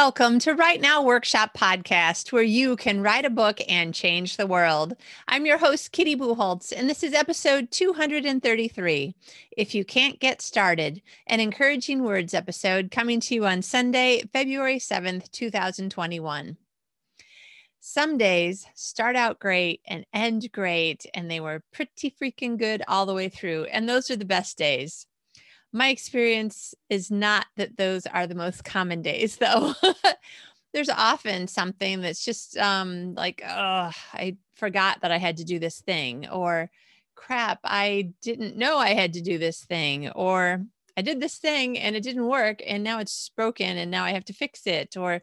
Welcome to Write Now Workshop Podcast, where you can write a book and change the world. I'm your host, Kitty Bucholtz, and this is episode 233. If you can't get started, an encouraging words episode coming to you on Sunday, February 7th, 2021. Some days start out great and end great, and they were pretty freaking good all the way through. And those are the best days my experience is not that those are the most common days though. There's often something that's just um like oh i forgot that i had to do this thing or crap i didn't know i had to do this thing or i did this thing and it didn't work and now it's broken and now i have to fix it or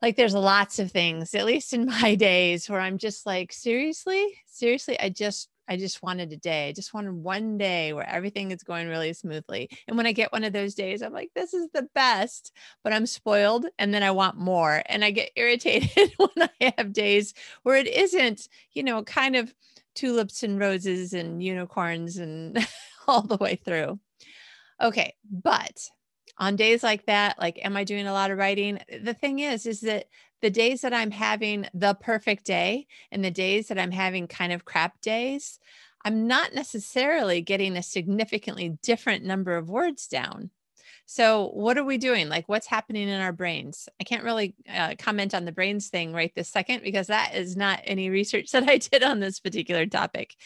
like there's lots of things at least in my days where i'm just like seriously? Seriously? I just I just wanted a day. I just wanted one day where everything is going really smoothly. And when I get one of those days, I'm like, this is the best, but I'm spoiled. And then I want more. And I get irritated when I have days where it isn't, you know, kind of tulips and roses and unicorns and all the way through. Okay. But on days like that, like, am I doing a lot of writing? The thing is, is that the days that I'm having the perfect day and the days that I'm having kind of crap days, I'm not necessarily getting a significantly different number of words down. So, what are we doing? Like, what's happening in our brains? I can't really uh, comment on the brains thing right this second because that is not any research that I did on this particular topic.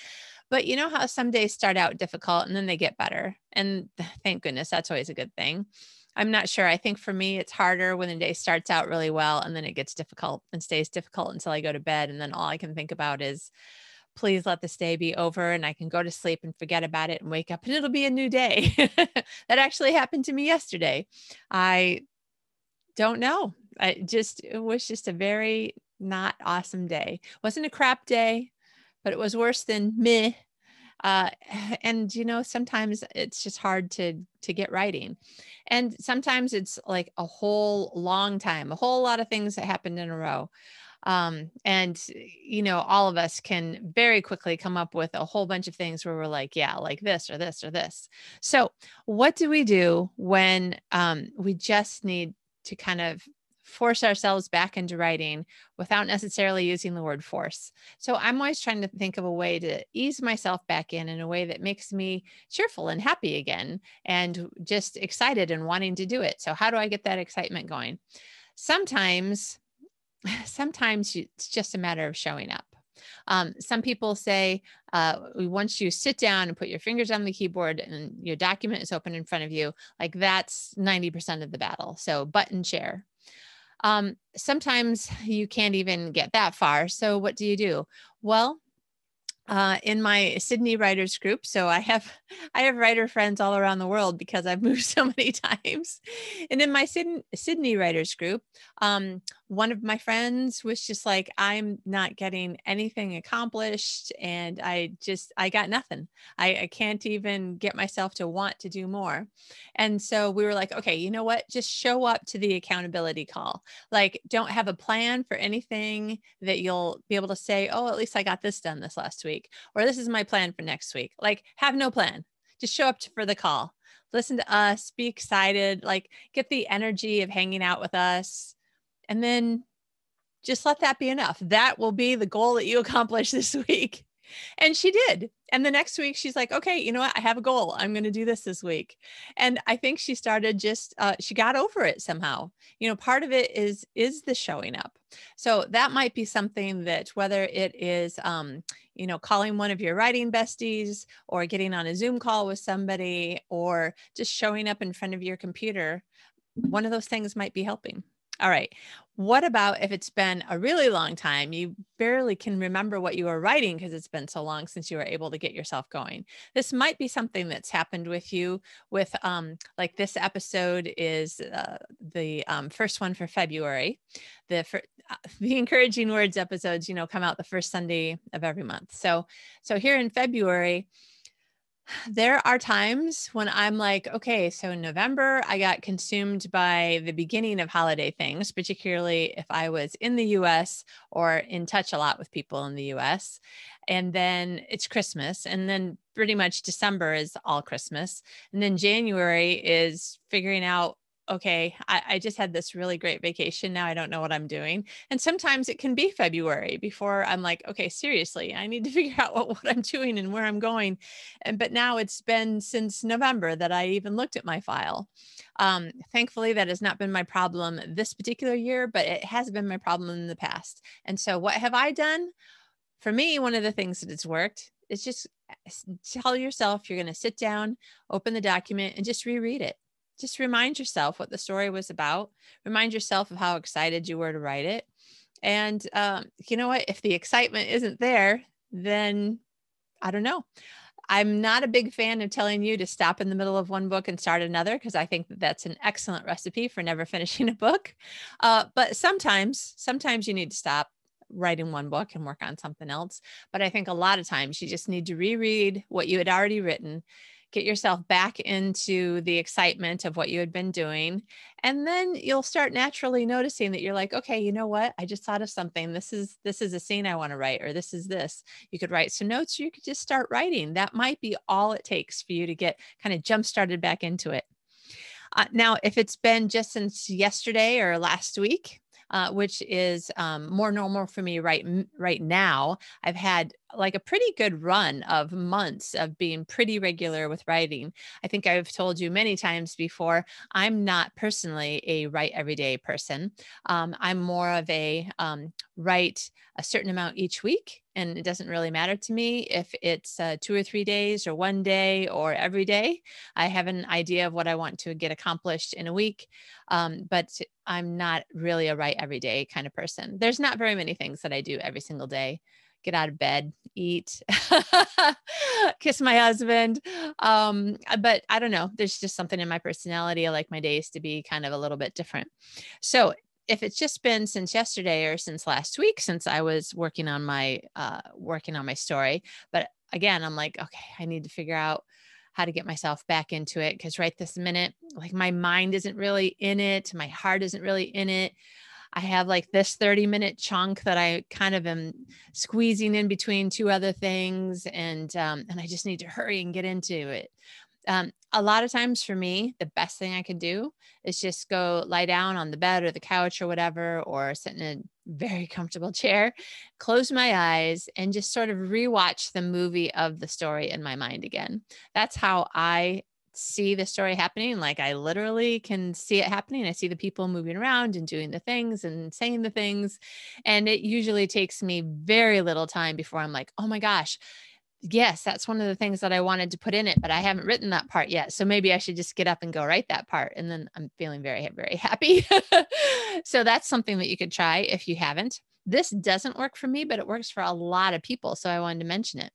But you know how some days start out difficult and then they get better. And thank goodness, that's always a good thing. I'm not sure. I think for me, it's harder when the day starts out really well and then it gets difficult and stays difficult until I go to bed. And then all I can think about is, please let this day be over and I can go to sleep and forget about it and wake up and it'll be a new day. that actually happened to me yesterday. I don't know. I just, it was just a very not awesome day. Wasn't a crap day, but it was worse than meh uh, and you know sometimes it's just hard to to get writing. And sometimes it's like a whole long time a whole lot of things that happened in a row. Um, and you know all of us can very quickly come up with a whole bunch of things where we're like yeah like this or this or this. So what do we do when um, we just need to kind of force ourselves back into writing without necessarily using the word force. So I'm always trying to think of a way to ease myself back in in a way that makes me cheerful and happy again and just excited and wanting to do it. So how do I get that excitement going? Sometimes sometimes it's just a matter of showing up. Um, some people say uh, once you sit down and put your fingers on the keyboard and your document is open in front of you, like that's 90% of the battle. So button chair, um, sometimes you can't even get that far. So, what do you do? Well, uh, in my Sydney writers group. So I have I have writer friends all around the world because I've moved so many times. And in my Sydney, writers group, um, one of my friends was just like, I'm not getting anything accomplished. And I just, I got nothing. I, I can't even get myself to want to do more. And so we were like, okay, you know what? Just show up to the accountability call. Like, don't have a plan for anything that you'll be able to say, oh, at least I got this done this last week, or this is my plan for next week. Like, have no plan. Just show up to, for the call. Listen to us, be excited, like get the energy of hanging out with us and then just let that be enough. That will be the goal that you accomplish this week. And she did. And the next week, she's like, okay, you know what? I have a goal. I'm going to do this this week. And I think she started just, uh, she got over it somehow. You know, part of it is, is the showing up. So that might be something that whether it is, um, you know, calling one of your writing besties or getting on a Zoom call with somebody or just showing up in front of your computer, one of those things might be helping. All right. What about if it's been a really long time? You barely can remember what you were writing because it's been so long since you were able to get yourself going. This might be something that's happened with you. With um, like this episode is uh, the um, first one for February. The for, uh, the encouraging words episodes, you know, come out the first Sunday of every month. So so here in February there are times when I'm like, okay, so in November, I got consumed by the beginning of holiday things, particularly if I was in the US or in touch a lot with people in the US. And then it's Christmas. And then pretty much December is all Christmas. And then January is figuring out okay, I, I, just had this really great vacation. Now I don't know what I'm doing. And sometimes it can be February before I'm like, okay, seriously, I need to figure out what, what I'm doing and where I'm going. And but now it's been since November that I even looked at my file. Um, thankfully, that has not been my problem this particular year, but it has been my problem in the past. And so, what have I done? For me, one of the things that has worked is just eh, tell yourself you're going to sit down, open the document, and just reread it just remind yourself what the story was about. Remind yourself of how excited you were to write it. And um, you know what? If the excitement isn't there, then I don't know. I'm not a big fan of telling you to stop in the middle of one book and start another because I think that that's an excellent recipe for never finishing a book. Uh, but sometimes, sometimes you need to stop writing one book and work on something else. But I think a lot of times you just need to reread what you had already written get yourself back into the excitement of what you had been doing and then you'll start naturally noticing that you're like okay you know what? I just thought of something. This is this is a scene i want to write or this is this. You could write some notes or you could just start writing. That might be all it takes for you to get kind of jump started back into it. Uh, now if it's been just since yesterday or last week uh, which is um, more normal for me right right now. I've had like a pretty good run of months of being pretty regular with writing. I think I've told you many times before, I'm not personally a write everyday person. Um, I'm more of a um, write a certain amount each week. And it doesn't really matter to me if it's uh, two or three days or one day or every day. I have an idea of what I want to get accomplished in a week. Um, but I'm not really a write every day kind of person. There's not very many things that I do every single day get out of bed, eat, kiss my husband. Um, but I don't know. There's just something in my personality. I like my days to be kind of a little bit different. So if it's just been since yesterday or since last week since I was working on my uh, working on my story, but again, I'm like, okay, I need to figure out how to get myself back into it because right this minute, like my mind isn't really in it, my heart isn't really in it. I have like this 30 minute chunk that I kind of am squeezing in between two other things. And, um, and I just need to hurry and get into it. Um, a lot of times for me, the best thing I could do is just go lie down on the bed or the couch or whatever, or sit in a very comfortable chair, close my eyes, and just sort of rewatch the movie of the story in my mind again. That's how I see the story happening. Like I literally can see it happening. I see the people moving around and doing the things and saying the things. And it usually takes me very little time before I'm like, oh my gosh, yes, that's one of the things that I wanted to put in it, but I haven't written that part yet. So maybe I should just get up and go write that part. And then I'm feeling very, very happy. so that's something that you could try if you haven't. This doesn't work for me, but it works for a lot of people. So I wanted to mention it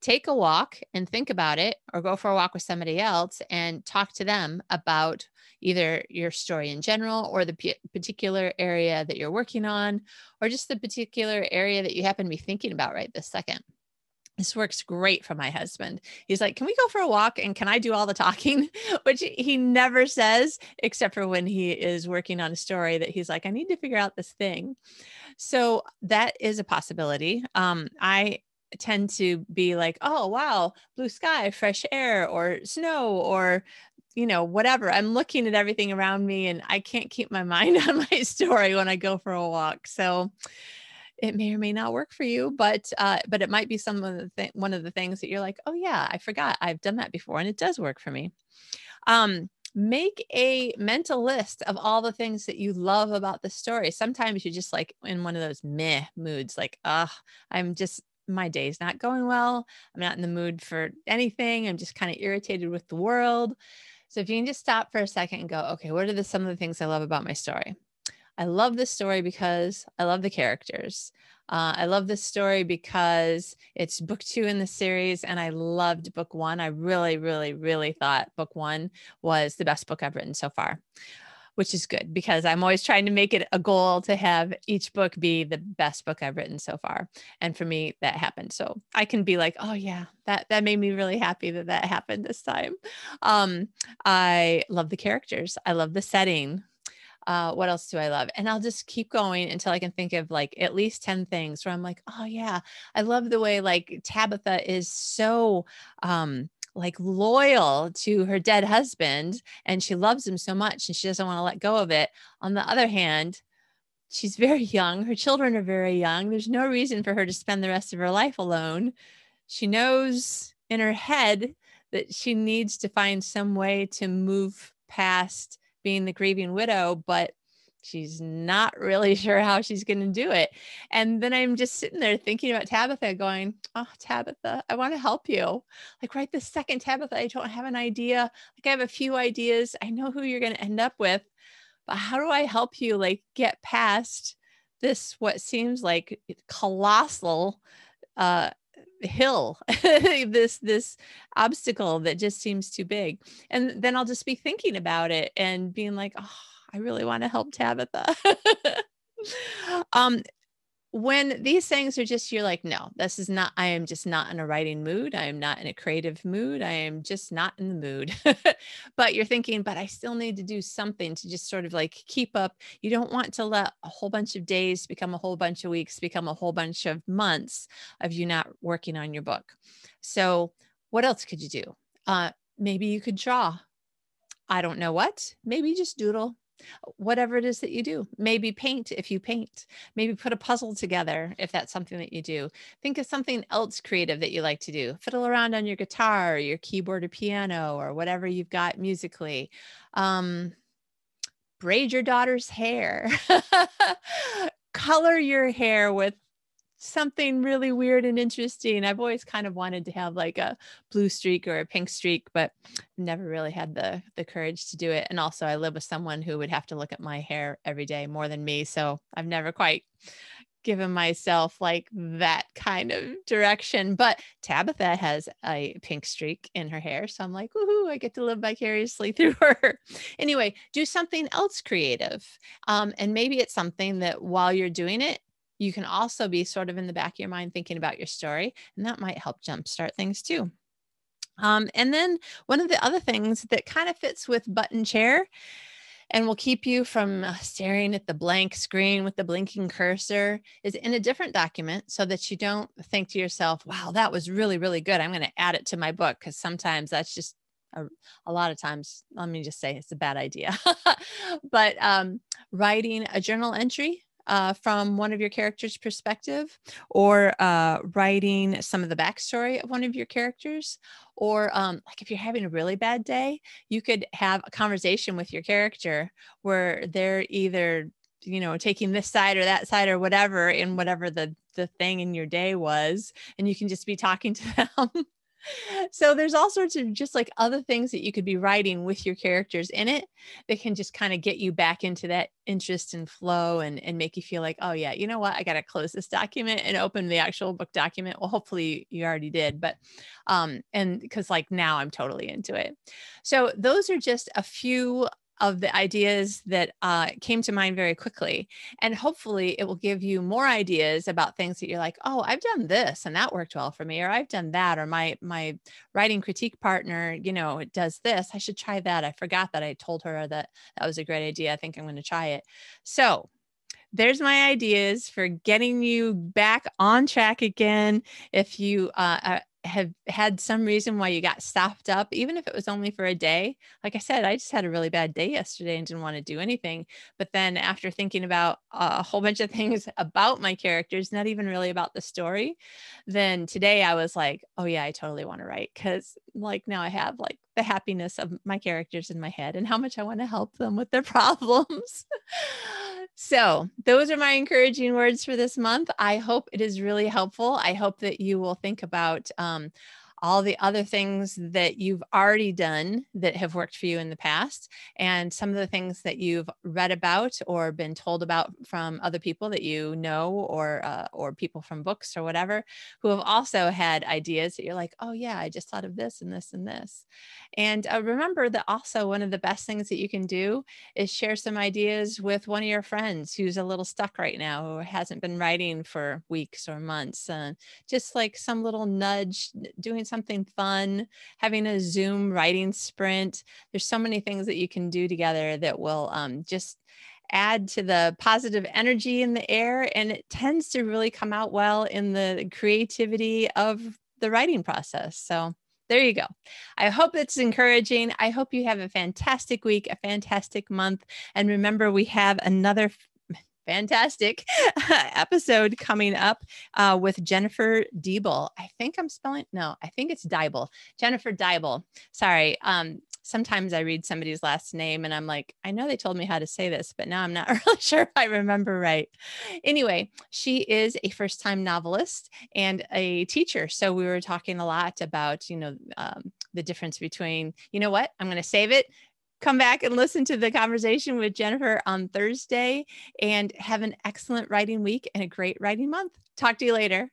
take a walk and think about it or go for a walk with somebody else and talk to them about either your story in general or the p- particular area that you're working on or just the particular area that you happen to be thinking about right this second this works great for my husband. He's like, Can we go for a walk and can I do all the talking? Which he never says, except for when he is working on a story that he's like, I need to figure out this thing. So that is a possibility. Um, I tend to be like, oh, wow, blue sky, fresh air, or snow, or you know, whatever. I'm looking at everything around me and I can't keep my mind on my story when I go for a walk. So it may or may not work for you, but uh, but it might be some of the th- one of the things that you're like, oh yeah, I forgot I've done that before, and it does work for me. Um, make a mental list of all the things that you love about the story. Sometimes you're just like in one of those meh moods, like, ah, I'm just my day's not going well. I'm not in the mood for anything. I'm just kind of irritated with the world. So if you can just stop for a second and go, okay, what are the some of the things I love about my story? I love this story because I love the characters. Uh, I love this story because it's book two in the series, and I loved book one. I really, really, really thought book one was the best book I've written so far which is good because I'm always trying to make it a goal to have each book be the best book I've written so far. And for me, that happened. So I can be like, oh yeah, that that made me really happy that that happened this time. Um, I love the characters. I love the setting. Uh, what else do I love? And I'll just keep going until I can think of like at least 10 things where I'm like, oh yeah, I love the way like Tabitha is so um like loyal to her dead husband and she loves him so much and she doesn't want to let go of it. On the other hand, she's very young. Her children are very young. There's no reason for her to spend the rest of her life alone. She knows in her head that she needs to find some way to move past being the grieving widow, but she's not really sure how she's going to do it. And then I'm just sitting there thinking about Tabitha, going, Oh, Tabitha, I want to help you. Like, right this second, Tabitha, I don't have an idea. Like, I have a few ideas. I know who you're going to end up with, but how do I help you, like, get past this, what seems like colossal, uh, hill this this obstacle that just seems too big and then i'll just be thinking about it and being like oh I really want to help Tabitha. um, when these things are just you're like no this is not i am just not in a writing mood. I am not in a creative mood. I am just not in the mood. But you're thinking but i still need to do something to just sort of like keep up. You don't want to let a whole bunch of days become a whole bunch of weeks become a whole bunch of months of you not working on your book. So what else could you do? Uh maybe you could draw. I don't know what. Maybe just doodle whatever it is that you do. Maybe paint if you paint, maybe put a puzzle together if that's something that you do. Think of something else creative that you like to do. Fiddle around on your guitar, or your keyboard or piano, or whatever you've got musically. Um, braid your daughter's hair. Color your hair with something really weird and interesting. I've always kind of wanted to have like a blue streak or a pink streak, but never really had the the courage to do it. And also I live with someone who would have to look at my hair every day more than me, so I've never quite given myself like that kind of direction. But Tabitha has a pink streak in her hair. So I'm like, woohoo, I get to live vicariously through her. anyway, do something else creative. Um, and maybe it's something that while you're doing it, you can also be sort of in the back of your mind thinking about your story, and that might help jumpstart things too. Um, and then one of the other things that kind of fits with button chair and will keep you from uh, staring at the blank screen with the blinking cursor is in a different document so that you don't think to yourself, wow, that was really, really good. I'm going to add it to my book because sometimes that's just a, a, lot of times, let me just say it's a bad idea. but um, writing a journal entry uh, from one of your characters' perspective, or uh, writing some of the backstory of one of your characters, or um, like if you're having a really bad day, you could have a conversation with your character where they're either you know taking this side or that side or whatever in whatever the the thing in your day was and you can just be talking to them so there's all sorts of just like other things that you could be writing with your characters in it that can just kind of get you back into that interest and flow and and make you feel like oh yeah you know what? I got to close this document and open the actual book document. Well hopefully you already did but um and because like now i'm totally into it. So those are just a few of the ideas that uh, came to mind very quickly. And hopefully, it will give you more ideas about things that you're like, oh, I've done this and that worked well for me, or I've done that, or my my writing critique partner, you know, does this. I should try that. I forgot that I told her that that was a great idea. I think I'm going to try it. So there's my ideas for getting you back on track again. If you uh, uh have had some reason why you got stopped up, even if it was only for a day. Like I said, I just had a really bad day yesterday and didn't want to do anything. But then after thinking about a whole bunch of things about my characters, not even really about the story, then today I was like, oh yeah, I totally want to write because like now I have like the happiness of my characters in my head and how much I want to help them with their problems. So, those are my encouraging words for this month. I hope it is really helpful. I hope that you will think about um, all the other things that you've already done that have worked for you in the past, and some of the things that you've read about or been told about from other people that you know, or uh, or people from books or whatever, who have also had ideas that you're like, oh yeah, I just thought of this and this and this. And uh, remember that also one of the best things that you can do is share some ideas with one of your friends who's a little stuck right now, who hasn't been writing for weeks or months, and uh, just like some little nudge, doing something fun, having a Zoom writing sprint. There's so many things that you can do together that will um, just add to the positive energy in the air. And it tends to really come out well in the creativity of the writing process. So there you go. I hope it's encouraging. I hope you have a fantastic week, a fantastic month. And remember, we have another fantastic episode coming up uh, with Jennifer Diebel. I think I'm spelling, no, I think it's Diebel. Jennifer Diebel. Sorry. Um, sometimes I read somebody's last name and I'm like, I know they told me how to say this, but now I'm not really sure if I remember right. Anyway, she is a first time novelist and a teacher. So we were talking a lot about, you know, um, the difference between, you know what, I'm going to save it. Come back and listen to the conversation with Jennifer on Thursday and have an excellent writing week and a great writing month. Talk to you later.